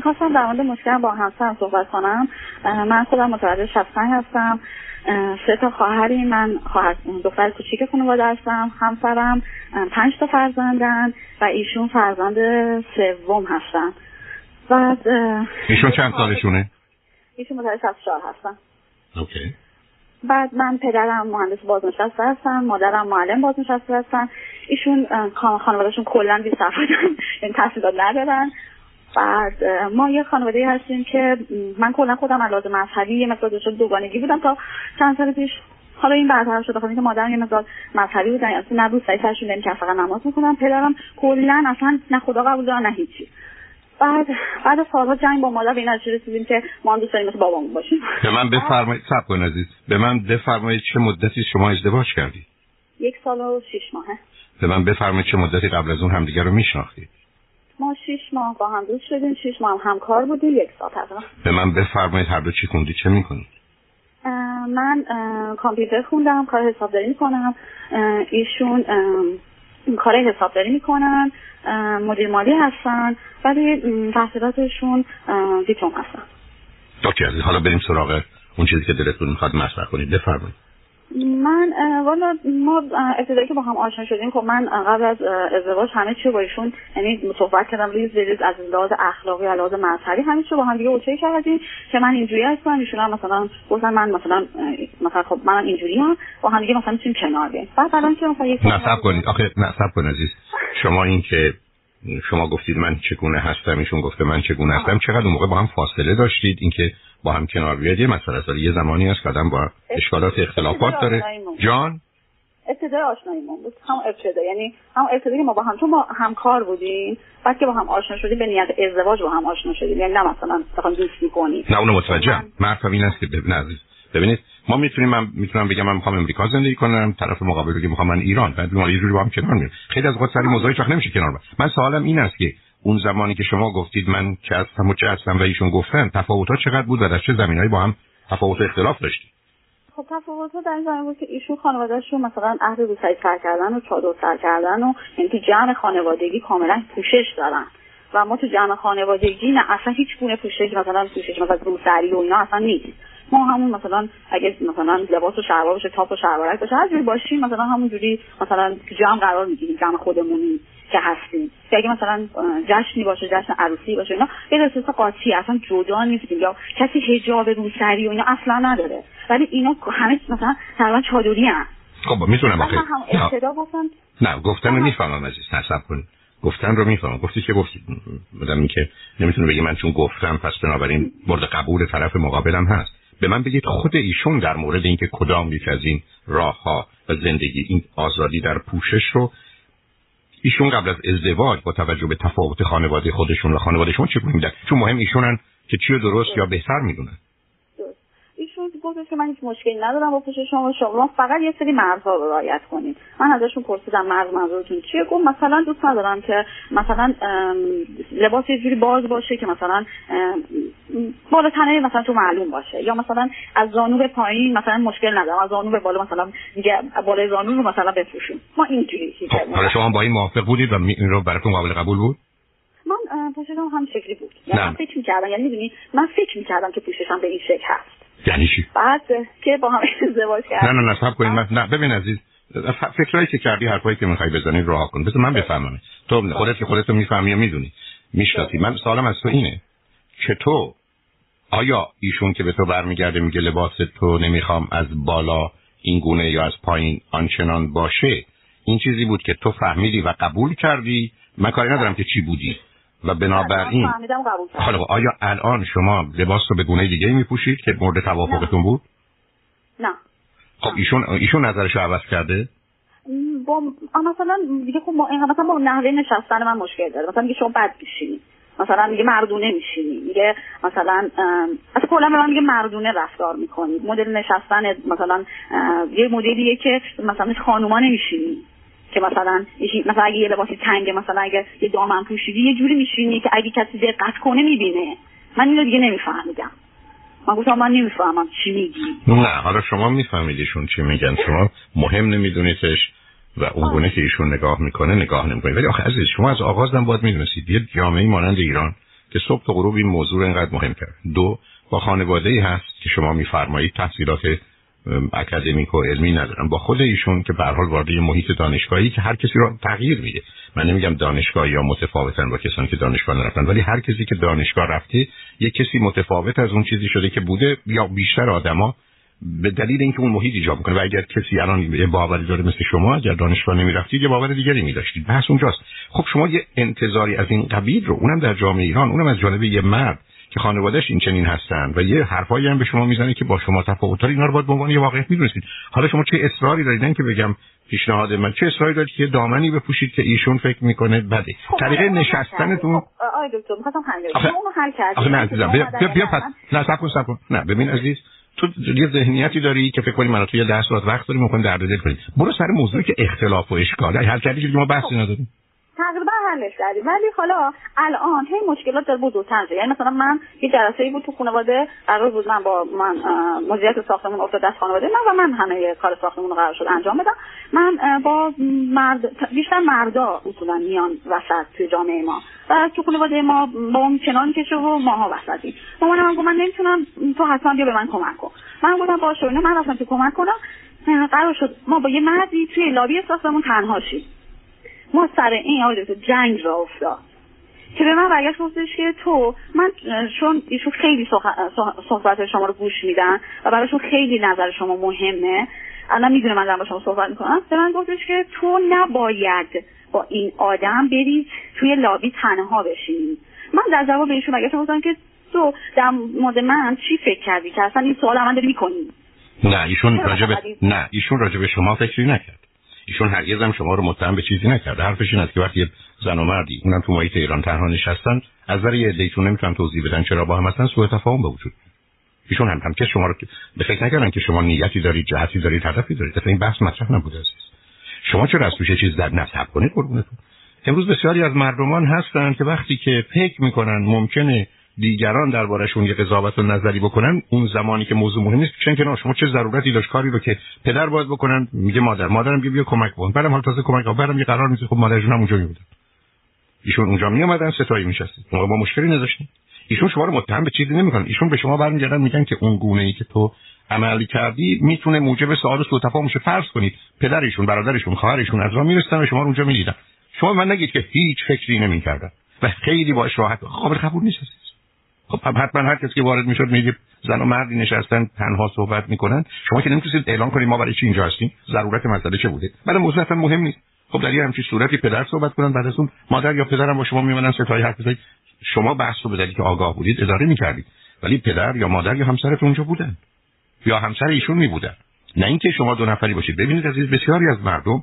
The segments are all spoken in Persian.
می‌خواستم در مورد مشکل با همسرم صحبت کنم. من خودم متولد 65 هستم. سه تا خواهری من خواهر دختر کوچیک خانواده هستم همسرم پنج تا فرزندن و ایشون فرزند سوم هستن. بعد ایشون چند سالشونه؟ ایشون متولد 64 هستن. اوکی. بعد من پدرم مهندس بازنشسته هستم مادرم معلم بازنشسته هستن. ایشون خانوادهشون کلا بی این تحصیلات ندارن. بعد ما یه خانواده هستیم که من کلا خودم علاوه مذهبی یه مقدار داشت دوگانگی بودم تا چند سال پیش. حالا این برطرف شده خب که مادرم یه مقدار مذهبی بودن اصلا نبود سعی سرشون که فقط نماز می‌کنم پدرم کلا اصلا نه خدا قبول دارن نه هیچی. بعد بعد سالها جنگ با مادر به این نتیجه رسیدیم که ما هم دوست داریم مثل بابامون باشیم. به من بفرمایید صبر کن عزیز. به من بفرمایید چه مدتی شما ازدواج کردید؟ یک سال و شش ماهه. به من بفرمایید چه مدتی قبل از اون همدیگه رو میشناختید؟ ما شش ماه با هم دوست شدیم شش ماه هم همکار بودیم یک سال تقریبا به من بفرمایید هر دو چی خوندید چه می‌کنید من کامپیوتر خوندم کار حسابداری می‌کنم. ایشون کار حسابداری می‌کنن مدیر مالی هستن ولی تحصیلاتشون دیپلم هستن. اوکی حالا بریم سراغ اون چیزی که دلتون می‌خواد مطرح کنید. بفرمایید. من والا ما ابتدایی که با هم آشنا شدیم خب من قبل از ازدواج همه چی با ایشون یعنی صحبت کردم ریز ریز از لحاظ اخلاقی از لحاظ مذهبی همه چی با هم دیگه OK کردیم که من اینجوری هستم. ایشون هم مثلا گفتن من مثلا مثلا خب من اینجوری هم با هم دیگه مثلا می‌تونیم کنار بیایم بعد الان که مثلا یک نصب کنید. آخه نه صبر کنید عزیز. شما این که شما گفتید من چگونه هستم ایشون گفته من چگونه هستم چقدر اون موقع با هم فاصله داشتید؟ اینکه با هم کنار بیاد. یه مسئله است. یه زمانی هست که آدم با اشکالات اختلافات داره. جان؟ ابتدای آشناییمون بود. هم ابتدا. یعنی هم ابتدایی که ما با هم چون ما همکار بودیم بعد که با هم آشنا شدیم به نیت ازدواج با هم آشنا شدیم. یعنی نه مثلا بخوام دوستی کنیم نه اونو متوجه مرفم این است که ببینید ببینید ما می‌تونیم من می‌تونم بگم من می‌خوام امریکا زندگی کنم. طرف مقابل بگه می‌خوام من ایران. بعد ما یه جوری با هم کنار میریم. خیلی از وقت سری موضوعی وقت نمیشه کنار با. من سوالم این است که اون زمانی که شما گفتید من چه هستم و چه هستم و ایشون گفتن تفاوت‌ها چقدر بود و در چه زمینه‌ای با هم تفاوت اختلاف داشتید خب تفاوت در این زمین بود که ایشون خانوادهشون مثلا اهل روسری سر کردن و چادر سر کردن و یعنی جمع خانوادگی کاملا پوشش دارن. و ما تو جمع خانوادگی نه اصلا هیچ گونه پوشش مثلا پوشش مثلا روسری و اینا اصلا نیست. ما همون مثلا اگه مثلا لباس و شلوار باشه تاپ و شلوارک باشه هر جوری باشیم مثلا همون جوری مثلا تو جمع قرار می‌گیریم جمع خودمونی. که هستیم. که اگه مثلا جشنی باشه جشن عروسی باشه اینا یه احساس قاطی اصلا جدا نیستیم. یا کسی حجاب روسری و اینا اصلا نداره. ولی اینا همه مثلا تقریبا چادری هم خب می‌تونم آخه. نه. گفتن رو می‌فهمم عزیز نصب کنید. گفتن رو می‌فهمم. گفتی که گفتید بودم که نمی‌تونه بگی من چون گفتم پس بنابراین مورد قبول طرف مقابلم هست. به من بگید خود ایشون در مورد اینکه کدام یک از این راه ها و زندگی این آزادی در پوشش رو ایشون قبل از ازدواج با توجه به تفاوت خانواده خودشون و خانواده شما چه میدن؟ چون مهم ایشونن که چی درست یا بهتر می‌دونن. ایشون گفت که من هیچ مشکلی ندارم با پوش شما شما فقط یه سری مرزها رو رعایت کنید. من ازشون پرسیدم مرز منظورتون چیه؟ گفت مثلا دوست ندارم که مثلا لباس یه جوری باز باشه که مثلا بالا تنه مثلا تو معلوم باشه. یا مثلا از زانو به پایین مثلا مشکل ندارم. از زانو به بالا مثلا بالای زانو رو مثلا بپوشیم ما اینجوری خب حالا شما با این موافق بودید و این رو براتون قابل قبول بود؟ من پوششم هم شکلی بود. یعنی من فکر می‌کردم یعنی می‌دونی من فکر می‌کردم که پوششم به این شکل هست. یعنی چی؟ بعد که با هم ازدواج کردیم. نه نه نه صبر کنید نه ببین عزیز فکرایی که کردی حرفایی که می‌خوای بزنی راه کن. بذار من بفهمم. تو خودت که خودت می‌فهمی و می‌دونی. می‌شناسی. من سوالم از تو اینه که تو آیا ایشون که به تو برمیگرده میگه لباس تو نمی‌خوام از بالا این گونه یا از پایین آنچنان باشه این چیزی بود که تو فهمیدی و قبول کردی؟ من کاری ندارم که چی بودی. و بنابراین حالا آیا الان شما لباس رو به گونه دیگه می پوشید که مورد توافقتون بود؟ نه. خب ایشون ایشون نظرش رو عوض کرده؟ با مثلا دیگه خب مثلا با نحوه نشستن من مشکل داره. مثلا میگه شما بد میشینی. مثلا میگه مردونه میشینی. میگه مثلا از کلا به من میگه مردونه رفتار می‌کنی. مدل نشستن مثلا یه مدلیه که مثلا خانوما نمیشینی. که مثلا مثلا اگه یه لباسی تنگه مثلا اگه یه دامن پوشیدی یه جوری میشینی که اگه کسی دقت کنه می‌بینه. من اینو دیگه نمیفهمیدم. من گفتم من نمی‌فهمم چی میگی. نه حالا شما میفهمیدیشون چی میگن. شما مهم نمیدونیدش و اون گونه که ایشون نگاه می‌کنه نگاه نمی‌کنه. ولی آخه عزیز شما از آغازم باید می‌دونستید. یه جامعه مانند ایران که صبح تا غروب این موضوع رو اینقدر مهم کرد. دو با خانواده ای هست که شما میفرمایید تحصیلات اکادمیک و علمی ندارن با خود ایشون که به حال وارد محیط دانشگاهی که هر کسی رو تغییر میده. من نمیگم دانشگاه یا متفاوتن با کسانی که دانشگاه نرفتن ولی هر کسی که دانشگاه رفته یک کسی متفاوت از اون چیزی شده که بوده یا بیشتر آدما به دلیل اینکه اون محیط ایجاد می‌کنه. و اگر کسی الان یه باوری داره مثل شما اگر دانشگاه نمی‌رفتید یه باور دیگری میداشتید. بحث اونجاست. خب شما یه انتظاری از این قبیل رو اونم در جامعه ایران اونم از جانب یه مرد که خانوادهش این چنین هستن و یه حرفایی هم به شما می‌زنه که با شما تفاوت اینا رو باید به عنوان یه واقعیت می‌دونید حالا شما چه اصراری دارید؟ که بگم پیشنهاد من. چه اصراری دارید که دامنی بپوشید که ایشون فکر می‌کنه بده؟ خب طریق نشستنتون خب آقای دکتر می‌خواستم حل کردیم آخه نه عزیزم بیا بیا, بیا پس. نه صبر کن صبر کن. نه ببین عزیز تو یه ذهنیتی داری که فکر کنی من تو یه 10 ساعت وقت داریم می‌خوایم درد دل کنیم برو سر موضوعی که اختلاف و اشکاله. هر کردی که ما بحثی نداریم. حلش کردیم ولی حالا الان هی مشکلات داره بزرگتر شده یعنی مثلا من یه جلسه ای بود تو خانواده قرار بود من با من مدیریت ساختمون افتاد از خانواده من و من همه کار ساختمون رو قرار شد انجام بدم. من با مرد بیشتر مردا اصولا میان وسط توی جامعه ما. و تو خانواده ما با اون کنان کشه و ماها وسطی مامانم من گفت من نمی‌تونم تو حتما بیا به من کمک کن. من گفتم باشه من رفتم که کمک کنم. قرار شد ما با یه مردی توی لابی ساختمون تنها شیم. ما سر این آقای جنگ را افتاد. که به من برگشت گفتش که تو من چون ایشون خیلی صحبت شما رو گوش میدن و براشون خیلی نظر شما مهمه الان می‌دونه من دارم با شما صحبت می‌کنم. به من گفتش که تو نباید با این آدم برید توی لابی تنها بشین من در جواب ایشون برگشت گفتم که تو در مورد من چی فکر کردی که اصلا این سوال من داری می‌کنی؟ نه ایشون راجب نه ایشون راجب شما فکری نکرد. ایشون هرگز هم شما رو متهم به چیزی نکرده. حرفش این است که وقتی زن و مردی اونم تو محیط ایران تنها نشستن از نظر یه دیتون نمی‌تونن توضیح بدن چرا با هم هستن سوء تفاهم به وجود ایشون هم هم که شما رو به فکر نکردن که شما نیتی دارید جهتی دارید هدفی دارید. اصلا این بحث مطرح نبوده عزیز. شما چرا از توش چیز در نصب کنید قربونتون؟ امروز بسیاری از مردمان هستن که وقتی که فکر می‌کنن ممکنه دیگران دربارشون یه قضاوت و نظری بکنن اون زمانی که موضوع مهم نیست چون که شما چه ضرورتی داشت کاری رو که پدر باید بکنن؟ میگه مادر. مادرم بیا, بیا کمک کن برام حال تازه کمک کن برام یه قرار میشه خب مادرشون هم اونجا میبودن ایشون اونجا می اومدن ستایی میشستید ما با مشکلی نداشتیم ایشون شما رو متهم به چیزی نمی‌کنن. ایشون به شما برمیگردن میگن که اون گونه ای که تو عملی کردی می‌تونه موجب سوال و سوء تفاهم شه. فرض کنید پدرشون برادرشون خواهرشون از راه می‌رسن و شما رو اونجا می‌دیدن. شما من نگید که هیچ فکری نمی‌کردن. و خیلی باش راحت. قابل قبول نیست خب حتما هر کسی که وارد می‌شد میگه زن و مردی نشستن تنها صحبت می‌کنن. شما که نمی‌تونید اعلام کنید ما برای چی اینجا هستیم ضرورت مسئله چه بوده؟ بعد موضوع اصلا مهم نیست. خب در یه همچین صورتی پدر صحبت کنن بعد از اون مادر یا پدرم با شما میمونن ستای حرف بزنید شما بحث رو بزنید که آگاه بودید اداره می‌کردید. ولی پدر یا مادر یا همسرتون اونجا بودن. یا همسر ایشون میبودن. نه اینکه شما دو نفری باشید. ببینید عزیز بسیاری از مردم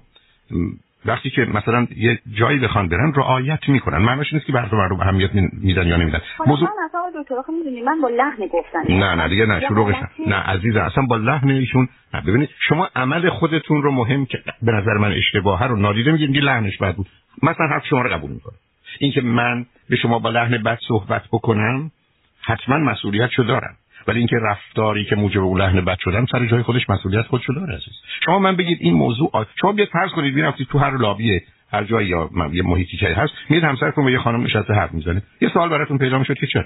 وقتی که مثلا یه جایی بخوان برن رعایت می‌کنن. معنیش نیست که برای مردم اهمیت میدن یا نمیدن. موضوع من اصلا دکتر من با لحن گفتن. نه نه دیگه نه شروعش نه عزیز اصلا با لحن ایشون ببینید شما عمل خودتون رو مهم که به نظر من اشتباهه رو نادیده می‌گیرید لحنش بد بود. مثلا حرف شما رو قبول می‌کنم. اینکه من به شما با لحن بد صحبت بکنم حتما مسئولیت شو دارم. ولی اینکه رفتاری که موجب اون لحن بد شدن سر جای خودش مسئولیت خودشو داره عزیز. شما من بگید این موضوع آ... شما بیاد فرض کنید می‌رفتید تو هر لابی هر جایی یا یه محیطی که هست میاد همسرتون با یه خانم نشسته حرف می‌زنه. یه سوال براتون پیدا می‌شد که چرا؟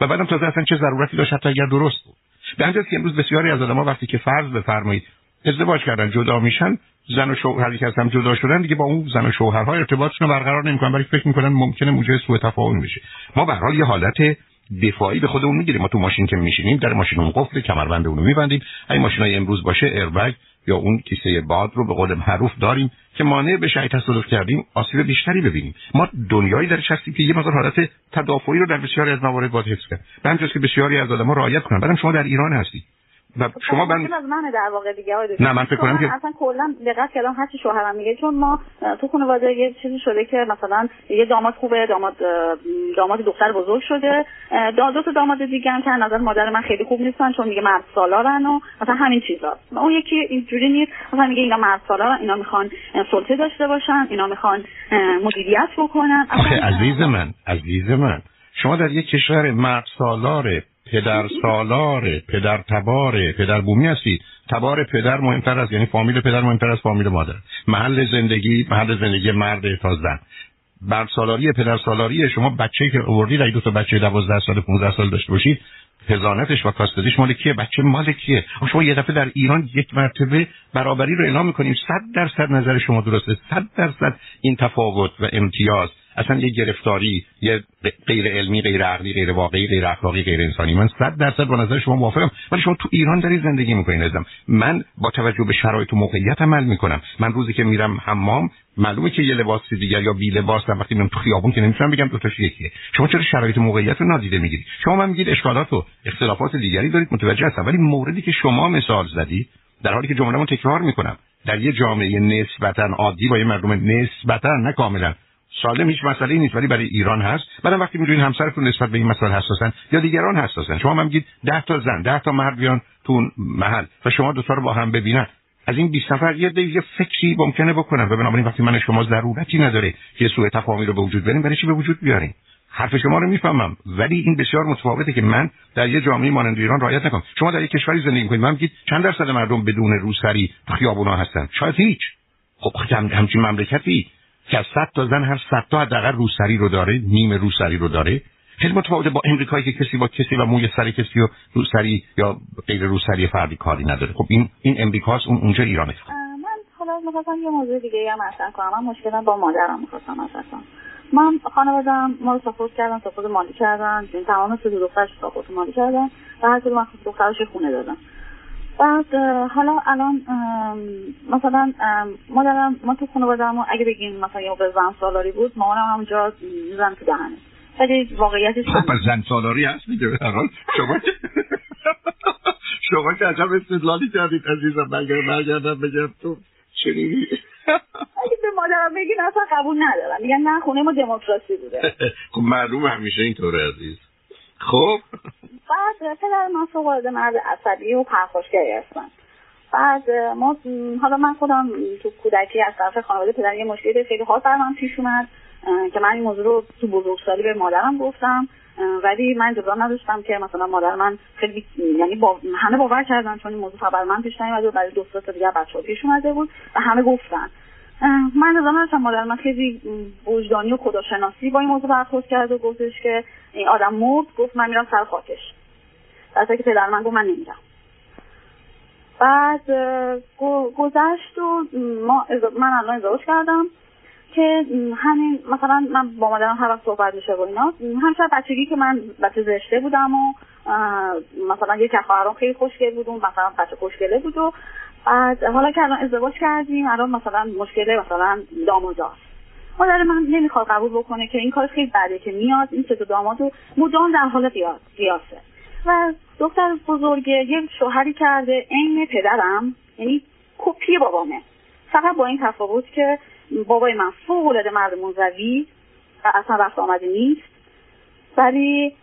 و بعدم تازه اصلا چه ضرورتی داشت حتی اگر درست بود؟ به که امروز بسیاری از آدم‌ها وقتی که فرض بفرمایید ازدواج کردن جدا میشن زن و شوهری که از هم جدا شدن دیگه با اون زن و شوهرها ارتباطشون رو برقرار نمی‌کنن ولی فکر می‌کنن ممکنه موجب سوء تفاهم بشه. ما به حال یه حالت دفاعی به خودمون می‌گیریم. ما تو ماشین که میشینیم در ماشین اون قفل کمربند اونو میبندیم. این ماشین های امروز باشه ایربگ یا اون کیسه باد رو به قول معروف داریم که مانع به شاید تصادف کردیم آسیب بیشتری ببینیم. ما دنیایی درش هستیم که یه مقدار حالت تدافعی رو در بسیاری از موارد باید حفظ کرد به که بسیاری از آدم‌ها رعایت کنن. بعدم شما در ایران هستید. و شما من از من در واقع دیگه نه من فکر کنم که اصلا کلا دقت کردم هر چی شوهرم میگه چون ما تو خانواده یه چیزی شده که مثلا یه داماد خوبه داماد داماد دختر بزرگ شده. دو تا داماد دیگه هم که نظر مادر من خیلی خوب نیستن چون میگه مرد سالارن و مثلا همین چیزا. اون یکی اینجوری نیست. مثلا میگه اینا مرد سالارن اینا می‌خوان سلطه داشته باشن اینا می‌خوان مدیریت بکنن. آخه عزیز من عزیز من شما در یک کشور مرد سالاره پدر سالاره پدر تباره پدر بومی هستید تبار پدر مهمتر است یعنی فامیل پدر مهمتر از فامیل مادر. محل زندگی محل زندگی مرد تا بر سالاری پدر سالاری شما بچه‌ای که آوردید اگه دو تا بچه 12 سال 15 سال داشته باشید هزانتش و کاستدیش مال کیه؟ بچه مال کیه؟ شما یه دفعه در ایران یک مرتبه برابری رو اعلام می‌کنیم. صد درصد نظر شما درسته. صد درصد این تفاوت و امتیاز. اصلا یه گرفتاری یه غیر علمی غیر عقلی غیر واقعی غیر اخلاقی غیر انسانی. من صد درصد با نظر شما موافقم ولی شما تو ایران داری زندگی می‌کنین ازم من با توجه به شرایط و موقعیت عمل می‌کنم. من روزی که میرم حمام معلومه که یه لباس دیگر یا بی لباس وقتی میرم تو خیابون که نمی‌تونم بگم دو تاش یکیه. شما چرا شرایط موقعیت رو نادیده می‌گیرید؟ شما من میگید اشکالات و اختلافات دیگری دارید متوجه هستم. ولی موردی که شما مثال زدی در حالی که جمله تکرار می‌کنم در یه جامعه نسبتا عادی با یه مردم نسبتا نه کاملا سالم هیچ مسئله نیست ولی برای ایران هست. بعدم وقتی می‌دونین همسرتون نسبت به این مسئله حساسن یا دیگران حساسن شما هم میگید 10 تا زن 10 تا مرد بیان تو محل و شما دو تا رو با هم ببینن. از این 20 نفر یه یه فکری ممکنه بکنن. و بنابراین وقتی من شما ضرورتی نداره که سوء تفاهمی رو به وجود بیاریم برای چی به وجود بیاریم حرف شما رو می‌فهمم ولی این بسیار متفاوته که من در یه جامعه مانند ایران رعایت نکنم. شما در یک کشوری زندگی می‌کنید. من میگید چند درصد مردم بدون روسری خیابونا هستن؟ شاید هیچ. خب همچین مملکتی. که از صد تا زن هر صد تا حداقل روسری رو داره نیم روسری رو داره. خیلی متفاوته با امریکایی که کسی با کسی و موی سری کسی و روسری یا غیر روسری فردی کاری نداره. خب این این امریکاست اون اونجا ایرانه. من حالا می‌خواستم یه موضوع دیگه هم مطرح کنم. من مشکلم با مادرم می‌خواستم مطرح کنم. من خانوادم ما رو ساپورت کردن ساپورت مالی کردن. تمام سه دخترش ساپورت مالی کردن. و هر کدوم دخترش خونه دادن. بعد حالا الان مثلا مادرم ما تو خانواده‌مون اگه بگیم مثلا یه به زن سالاری بود مامانم همونجا زن تو دهنه. ولی واقعیتش خب پس زن سالاری هست میگه الان شما شما که عجب استدلالی کردید عزیزم. برگردم بگم تو چنینی. اگه به مادرم بگین اصلا قبول ندارم. میگن نه خونه ما دموکراسی بوده. خب معلوم همیشه اینطوره عزیز. خب؟ بعد پدر من فوق مرد عصبی و پرخاشگری هستن. بعد ما حالا من خودم تو کودکی از طرف خانواده پدر یه مشکلی خیلی خاص بر من پیش اومد که من این موضوع رو تو بزرگسالی به مادرم گفتم ولی من اجازه نداشتم که مثلا مادر من خیلی یعنی با همه باور کردن چون این موضوع خبر من پیش نیومد و برای دو تا دیگه بچه‌ها پیش اومده بود و همه گفتن. من نظام نداشتم مادر من خیلی وجدانی و خداشناسی با این موضوع برخورد کرد و گفتش که این آدم مرد گفت من میرم سر خاکش. در که پدر من گفت من نمیرم. بعد گذشت و ما من الان ازدواج کردم که همین مثلا من با مادرم هر وقت صحبت میشه و اینا همیشه بچگی که من بچه زشته بودم و مثلا یه خواهرام خیلی خوشگل بود مثلا بچه خوشگله بود و بعد حالا که الان ازدواج کردیم الان مثلا مشکل مثلا داماداست. مادر من نمی‌خواد قبول بکنه که این کار خیلی بده که میاد این سه داماد و مدام در حال قیاسه. و دختر بزرگه یک شوهری کرده عین پدرم یعنی کپی بابامه. فقط با این تفاوت که بابای من فوق العاده مرد منزوی و اصلا رفت آمده نیست. ولی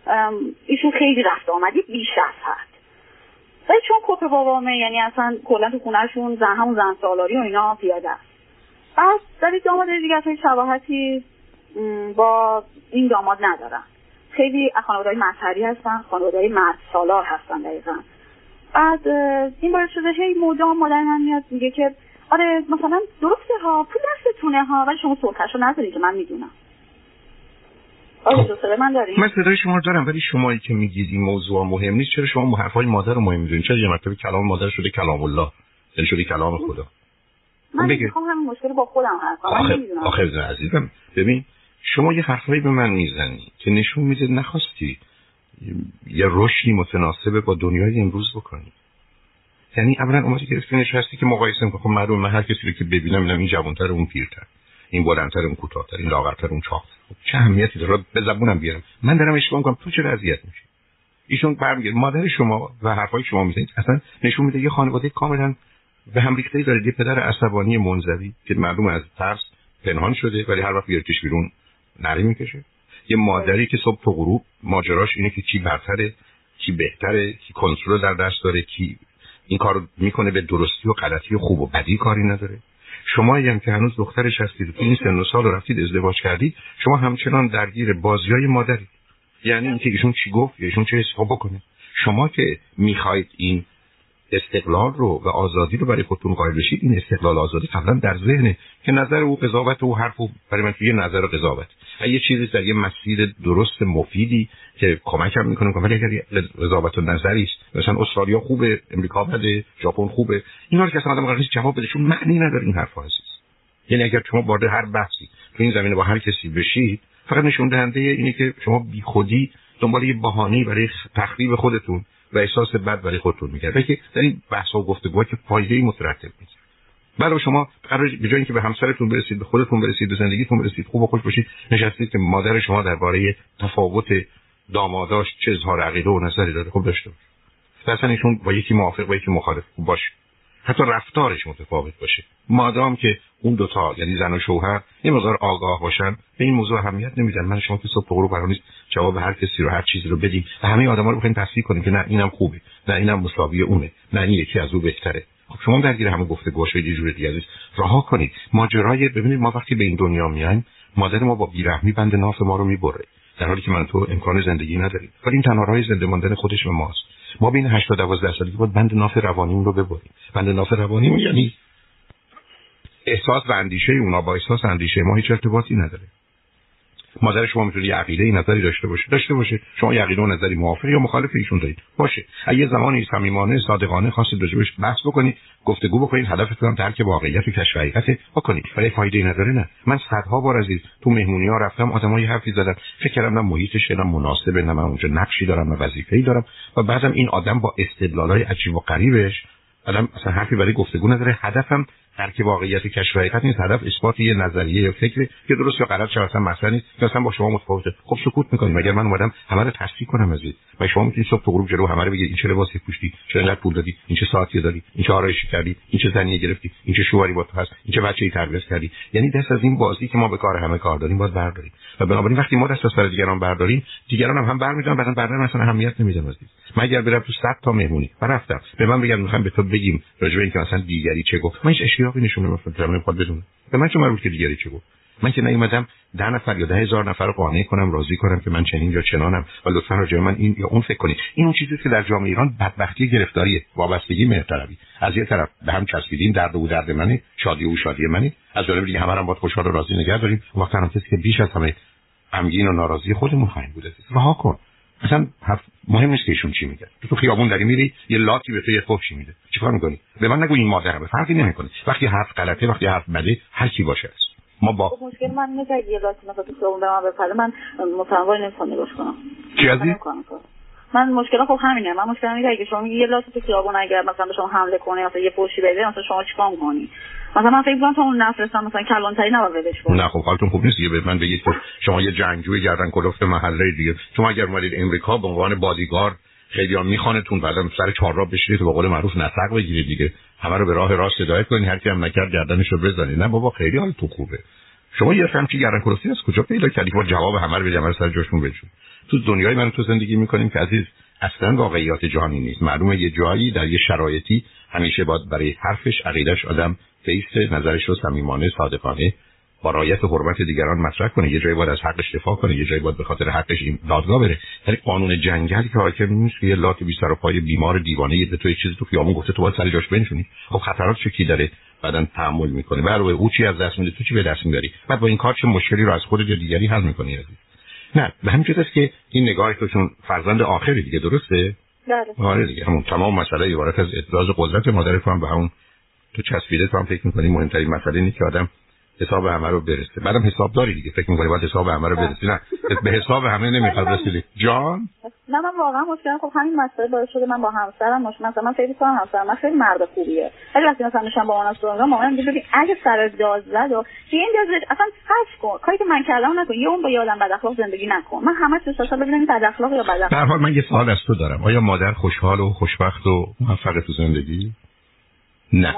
ایشون خیلی رفت آمدی بیش از حد. ولی چون کپ بابامه یعنی اصلا کلا تو خونهشون زن همون زن سالاری و اینا پیاده است. بعد ولی داماد دیگه اصلا شباهتی با این داماد ندارن. خیلی خانواده های مذهبی هستن خانواده های مرد سالار هستن دقیقا. بعد این باید شده هی مدام مادر من میاد میگه که آره مثلا درسته ها پول دستتونه ها ولی شما سلطش رو نداری که من می‌دونم. خب. من من صدای شما دارم ولی شمایی که میگید این موضوع مهم نیست. چرا شما حرفای مادر رو مهم می‌دونید؟ چرا یه مرتبه کلام مادر شده کلام الله؟ یعنی شده کلام خدا. من می‌خوام همین مشکل با خودم حل آخر عزیزم. ببین شما یه حرفایی به من می‌زنی که نشون میده نخواستی یه رشدی متناسب با دنیای امروز بکنی. یعنی اولا اومدی گرفتی نشستی که مقایسه می‌کنی. خب معلوم من هر کسی رو که ببینم اینم این جوانتر اون پیرتر. این بلندتر اون کوتاهتر این لاغرتر اون خب چه اهمیتی داره؟ به زبونم بیارم. من دارم اشتباه می‌کنم. تو چرا اذیت میشی؟ ایشون برمیگرد مادر شما و حرفای شما می‌زنید. اصلا نشون میده یه خانواده کاملا به هم ریخته داره. یه پدر عصبانی منزوی که معلوم از ترس پنهان شده ولی هر وقت بیارتش بیرون نری می‌کشه. یه مادری که صبح تا غروب ماجراش اینه که کی برتره کی بهتره کی کنترل در دست داره کی این کار می‌کنه به درستی و غلطی و خوب و بدی کاری نداره. شما هم که هنوز دخترش هستید تو این سن و سال رفتید ازدواج کردید شما همچنان درگیر بازی های مادری یعنی اینکه ایشون چی گفت یا ایشون چه حساب بکنه شما که می‌خواید این استقلال رو و آزادی رو برای خودتون قائل بشید این استقلال آزادی قبلا در ذهنه که نظر او قضاوت او حرف او برای من یه نظر قضاوت. یه چیزی در یه مسیر درست مفیدی که کمکم می‌کنه ولی اگر قضاوت و نظری است مثلا استرالیا خوبه امریکا بده ژاپن خوبه اینا رو که اصلا آدم قرار جواب بده چون معنی نداره این حرفا عزیز. یعنی اگر شما وارد هر بحثی تو این زمینه با هر کسی بشید فقط نشون دهنده اینه که شما بیخودی دنبال یه بهانه‌ای برای تخریب خودتون و احساس بد برای خودتون می‌کرد که در این بحث و گفتگوها که فایده ای مترتب نیست برای شما قرار به جای اینکه به همسرتون برسید به خودتون برسید به زندگیتون برسید خوب و خوش باشید نشستید که مادر شما درباره تفاوت داماداش چه اظهار عقیده و نظری داره. خوب داشته باشه اصلا ایشون با یکی موافق با یکی مخالف. خوب باشه حتی رفتارش متفاوت باشه. مادام که اون دوتا یعنی زن و شوهر یه مقدار آگاه باشن به این موضوع اهمیت نمیدن. من شما که صبح غروب قرار نیست جواب هر کسی رو هر چیزی رو بدیم. و همه آدما رو بخوایم تصدیق کنیم که نه اینم خوبه نه اینم مساوی اونه نه این یکی از او بهتره. خب شما درگیر همون گفته گوشه یه جور دیگه رها کنید. ماجرای ببینید ما وقتی به این دنیا میایم مادر ما با بیرحمی بند ناف ما رو می‌بره در حالی که من تو امکان زندگی نداریم. ولی این تنها راه زنده ماندن خودش به ماست. ما بین 8 تا 12 سالگی باید بند ناف روانیم رو ببریم. بند ناف روانیم یعنی احساس و اندیشه اونا با احساس اندیشه ما هیچ ارتباطی نداره. مادر شما می‌تونه یه عقیده نظری داشته باشه. داشته باشه. شما و نظری موافق یا مخالف ایشون دارید. باشه. اگه زمانی صمیمانه صادقانه خواستید راجبش بحث بکنید گفتگو بکنید هدفتون هم درک واقعیت و کشف حقیقت بکنید. ولی فایده نداره نه. من صدها بار عزیز تو مهمونی ها رفتم آدمای حرفی زدن. فکر کردم نه محیطش نه مناسبه نه من اونجا نقشی دارم نه وظیفه‌ای دارم. و بعدم این آدم با استدلالای عجیب و غریبش آدم اصلا حرفی برای گفتگو نداره. هدفم درک واقعیت کشف حقیقت نیست. هدف اثبات یه نظریه یا فکری که درست یا غلط شده اصلا مسئله نیست. که اصلا با شما متفاوته. خب سکوت می‌کنیم. اگر من اومدم همه رو تصدیق کنم از این؟ و شما می‌تونید صبح تو غروب جلو همه رو بگید این چه لباسی پوشیدی چه انقدر پول دادی؟ این چه ساعتی دادی؟ این چه آرایشی کردی؟ این چه زنی گرفتی؟ این چه شوهری با تو هست؟ این چه بچه‌ای تربیت کردی؟ یعنی دست از این بازی که ما به کار همه کار داریم باید برداریم. و بنابراین وقتی ما دست از سر دیگران برداریم دیگران هم هم برمیدارن بعدن بعدن مثلا اهمیت نمیدن عزیز من اگر برم تو 100 تا مهمونی و رفتم به من بگن می‌خوام به تو بگیم راجع به اینکه مثلا دیگری چه گفت. من هیچ اشتیاقی نشون نمیدم می‌خواد بدونه به من چه مربوط که دیگری چه گفت من که نیومدم ده نفر یا ده هزار نفر رو قانع کنم راضی کنم که من چنین یا چنانم. و لطفا راجع من این یا اون فکر کنید. این اون چیزی که در جامعه ایران بدبختی گرفتاری وابستگی مهرطلبی از یه طرف به هم چسبیدیم درد او درد منه شادی او شادی منه. از جانب دیگه همه هم باید خوشحال و راضی نگه داریم. وقتی هم کسی که بیش از همه غمگین و ناراضی خودمون خواهیم بود رها کن. مثلا مهم نیست که ایشون چی میگه. تو تو خیابون داری میری یه لاتی به تو یه فحشی میده؟ چیکار می‌کنی؟ به من نگو این مادرمه فرقی نمی‌کنه. وقتی حرف غلطه وقتی حرف بده هر کی باشه است. ما با خب مشکل من که یه لاتی مثلا تو خیابون به من بپره من متنوع نمی‌تونم نگاش کنم. چی عزیز من مشکل خب همینه. من مشکل اینه که شما میگی یه لاتی تو خیابون اگر مثلا به شما حمله کنه مثلا یه پوشی بده مثلا شما چیکار می‌کنی؟ مثلا من فکر کنم اون نفرستم مثلا کلانتری نباید ولش کنم. نه خب حالتون خوب نیست دیگه. به من بگید که شما یه جنگجوی گردن کلفت محله دیگه. شما اگر اومدید امریکا به عنوان بادیگارد خیلی هم میخوانتون بعدم سر چهار را بشینید و به قول معروف نسق بگیرید دیگه. همه رو به راه راست هدایت کنید. هر کی هم نکرد گردنش رو بزنید. نه بابا خیلی حال تو خوبه. شما یه چی گردن کلفتی از کجا پیدا کردی که جواب همه رو بدیم سر جاشون بشون تو دنیای من تو زندگی می‌کنیم که عزیز اصلا واقعیات جهانی نیست. معلومه یه جایی در یه شرایطی همیشه باید برای حرفش عقیدش آدم فیس نظرش رو صمیمانه صادقانه با رعایت حرمت دیگران مطرح کنه. یه جایی باید از حقش دفاع کنه یه جایی باید به خاطر حقش این دادگاه بره. یعنی قانون جنگل که حاکم نیست که یه لات بی سر و پای بیمار دیوانه یه به تو چیزی تو خیابون گفته تو باید سر جاش بنشونی. خب خطرات چه کی داره بعدن تحمل می‌کنه؟ برای او چی از دست میده؟ تو چی به دست می‌بری؟ بعد با این کار چه مشکلی رو از خودت یا دیگری حل می‌کنی؟ عزیز نه به همین است که این نگاه تو چون فرزند آخری دیگه درسته؟ بله. آره دیگه همون تمام مسئله عبارت از ابراز قدرت مادر تو هم به همون تو چسبیده تو هم فکر می‌کنی مهمترین مسئله اینه که آدم حساب همه رو برسه. بعدم حساب داری دیگه فکر می‌کنی باید حساب همه رو برسی. نه به حساب همه نمی‌خواد رسیدی. جان؟ نه من واقعا مشکل خب همین مسئله باعث شده من با همسرم مشکل مثلا من فکر کنم همسرم من خیلی مرد خوبیه. ولی وقتی مثلا میشم با اون سوال مامان میگه ببین اگه سر داز زد و این داز اصلا حذف کن. کاری که من کردم نکن. یه اون با یادم بد اخلاق زندگی نکن. من همه چیز سال ببینم بد اخلاق یا بد اخلاق. من یه سوال از تو دارم. آیا مادر خوشحال و خوشبخت و موفق تو زندگی؟ نه.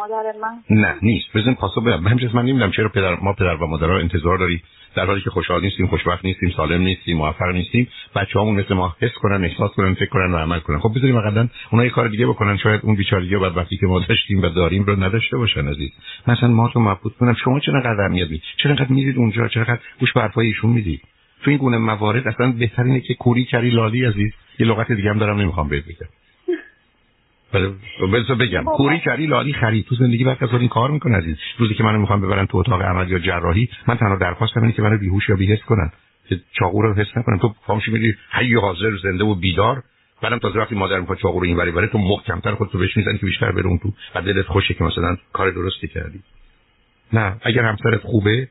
نه نیست. بزن پاسو بدم. من من نمی‌دونم چرا پدر ما پدر و مادرها انتظار داری در حالی که خوشحال نیستیم خوشبخت نیستیم سالم نیستیم موفق نیستیم. بچه‌هامون مثل ما حس کنن احساس کنن فکر کنن و عمل کنن. خب بذاریم مثلا اونها یه کار دیگه بکنن. شاید اون بیچارگی بعد وقتی که ما داشتیم و داریم رو نداشته باشن عزیز. مثلا ما تو مبهوت کنم شما چرا قدر اهمیت می‌دید؟ چرا قدر می‌دید اونجا؟ چرا قدر گوش به حرفای ایشون می‌دید؟ تو این گونه موارد اصلا بهترینه که کوری کری لالی عزیز. یه لغت دیگه هم دارم نمی‌خوام بهت بگم. بذار بگم. خب، کوری کردی لالی خرید. تو زندگی بعد از این کار می‌کنه عزیز. روزی که منو می‌خوام ببرن تو اتاق عمل یا جراحی من تنها درخواستم اینه که منو بیهوش یا بیهس کنن. که چاقو رو حس نکنم. تو فامشی میری حی حاضر زنده و بیدار. بعدم تازه وقتی مادر می‌خواد چاقو رو اینوری بره تو محکمتر خودتو بهش می‌زنی که بیشتر بره اون تو. و دلت خوشه که مثلا کار درستی کردی. نه اگر همسرت خوبه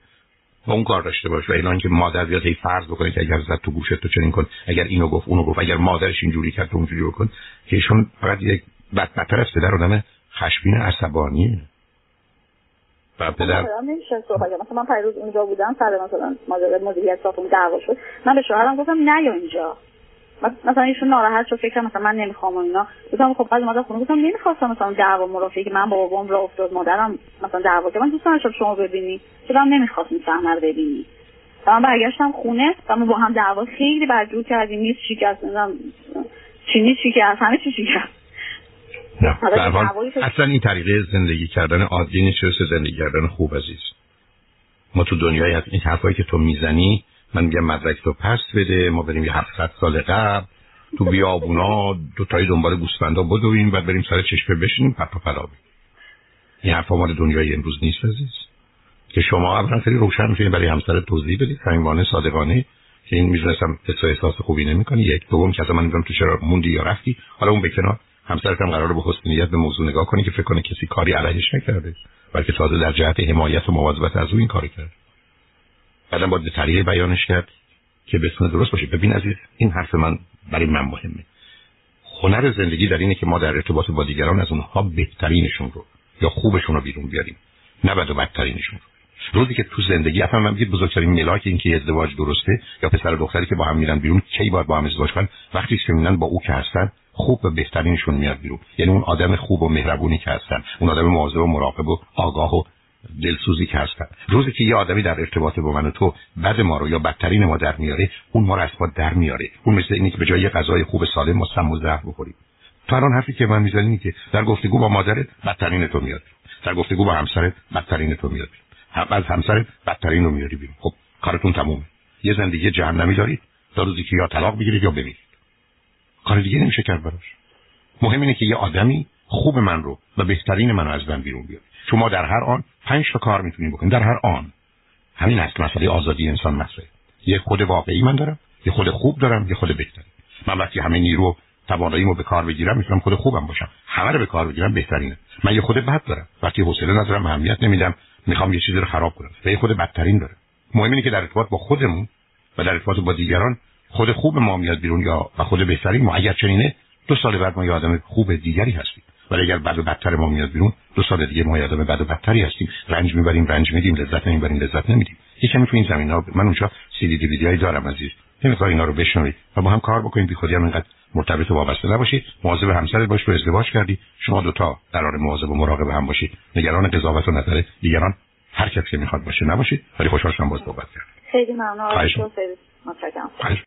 با اون کار داشته باش. و اعلان که مادر بیاد هی فرض بکنه که اگر زد تو گوشت تو چنین کن. اگر اینو گفت اونو گفت. اگر مادرش اینجوری کرد تو اونجوری بکن. که ایشون فقط یک بدتر از پدر آدم خشمین عصبانیه. و پدر نمیشه صحبت مثلا من پیروز اونجا بودم سر مثلا ماجرای مدیریت ساختمون دعوا شد. من به شوهرم گفتم نیا اینجا. مثلا ایشون ناراحت شد فکر مثلا من نمی‌خوام و اینا. گفتم خب بعد اومدم خونه. گفتم نمی‌خواستم مثلا دعوا مرافعی که من با بابام را افتاد مادرم مثلا دعوا که من دوست نداشتم شما ببینی. چون نمی‌خواستم صحنه رو ببینی. و من برگشتم خونه و ما با هم دعوا خیلی بدجور کردیم. نیست شکست نمی‌دونم چینی شکست همه چی شکست. اصلا این طریقه زندگی کردن عادی نیست زندگی کردن خوب عزیز. ما تو دنیای از این حرفایی که تو می‌زنی من میگم مدرک تو پس بده ما بریم یه 700 سال قبل تو بیابونا دو تایی دنبال گوسفندا بدویم و بریم سر چشمه بشینیم پپا پلا این حرفا مال دنیای امروز نیست عزیز. که شما اولا خیلی روشن میشین برای همسر توضیح بدید همینوانه صادقانه که این می‌دونستم حس احساس خوبی نمی‌کنی. یک دوم که اصلا من میگم تو چرا موندی یا رفتی حالا اون بکنار همسرت هم قراره به حسن نیت به موضوع نگاه کنی که فکر کنه کسی کاری علیهش نکرده. بلکه تازه در جهت حمایت و مواظبت از او این کاری کرد. بعدم باید طریقه بیانش کرد که بسیار درست باشه. ببین عزیز این حرف من برای من مهمه. هنر زندگی در اینه که ما در ارتباط با دیگران از اونها بهترینشون رو یا خوبشون رو بیرون بیاریم. نه بد و بدترینشون رو. روزی که تو زندگی اصلا من میگم بزرگترین ملاک این که ازدواج درسته یا پسر و دختری که با هم میرن بیرون کی باید با هم ازدواج کنن؟ وقتی که میرن با او که هستن خوب و بهترینشون میاد بیرون. یعنی اون آدم خوب و مهربونی که هستن اون آدم مواظب و مراقب و آگاه و دلسوزی که هستن. روزی که یه آدمی در ارتباط با من و تو بد ما رو یا بدترین ما در میاره اون ما رو از ما در میاره. اون مثل اینی که به جای غذای خوب سالم ما سم و زهر بخوریم. تو الان حرفی که من می‌زنی که در گفتگو با مادرت بدترین تو میاد. در گفتگو با همسرت بدترین تو میاد. هم از همسرت بدترین رو میاری بیرون. خب کارتون تمومه. یه زندگی جهنمی دارید. تا روزی که یا طلاق بگیرید یا بمیرید. کار دیگه نمیشه کرد براش. مهم اینه که یه آدمی خوب من رو و بهترین منو از من بیرون بیاره شما در هر آن پنج تا کار می‌تونید بکنید. در هر آن. همین است مسئله آزادی انسان مسئله. یه خود واقعی من دارم یه خود خوب دارم یه خود بهتر من وقتی همه نیرو تواناییمو به کار بگیرم می‌تونم خود خوبم باشم. همه رو به کار بگیرم بهترینه. من یه خود بد دارم. وقتی حوصله ندارم اهمیت نمیدم. می‌خوام یه چیزی رو خراب کنم. یه خود بدترین داره. مهم اینه که در ارتباط با خودمون و در ارتباط با دیگران خود خوب ما میاد بیرون یا و خود بهترین ما اگر چنینه دو سال بعد ما یه آدم خوب دیگری هستیم. ولی اگر بد و بدتر ما میاد بیرون دو سال دیگه ما یادم بد و بدتری هستیم. رنج می‌بریم رنج میدیم لذت نمی‌بریم لذت نمیدیم. یکم تو این زمین ها من اونجا سی دی دیویدی دارم عزیز. نمی‌خوای اینا رو بشنوید و با هم کار بکنیم بی خودی هم اینقدر مرتبط و وابسته نباشید. مواظب همسرت باش رو ازدواج کردی. شما دوتا قرار مواظب و مراقب هم باشید. نگران قضاوت و نظر دیگران هر کسی که می‌خواد باشه نباشید. ولی خوشحال شدم باز صحبت کردم. خیلی ممنون.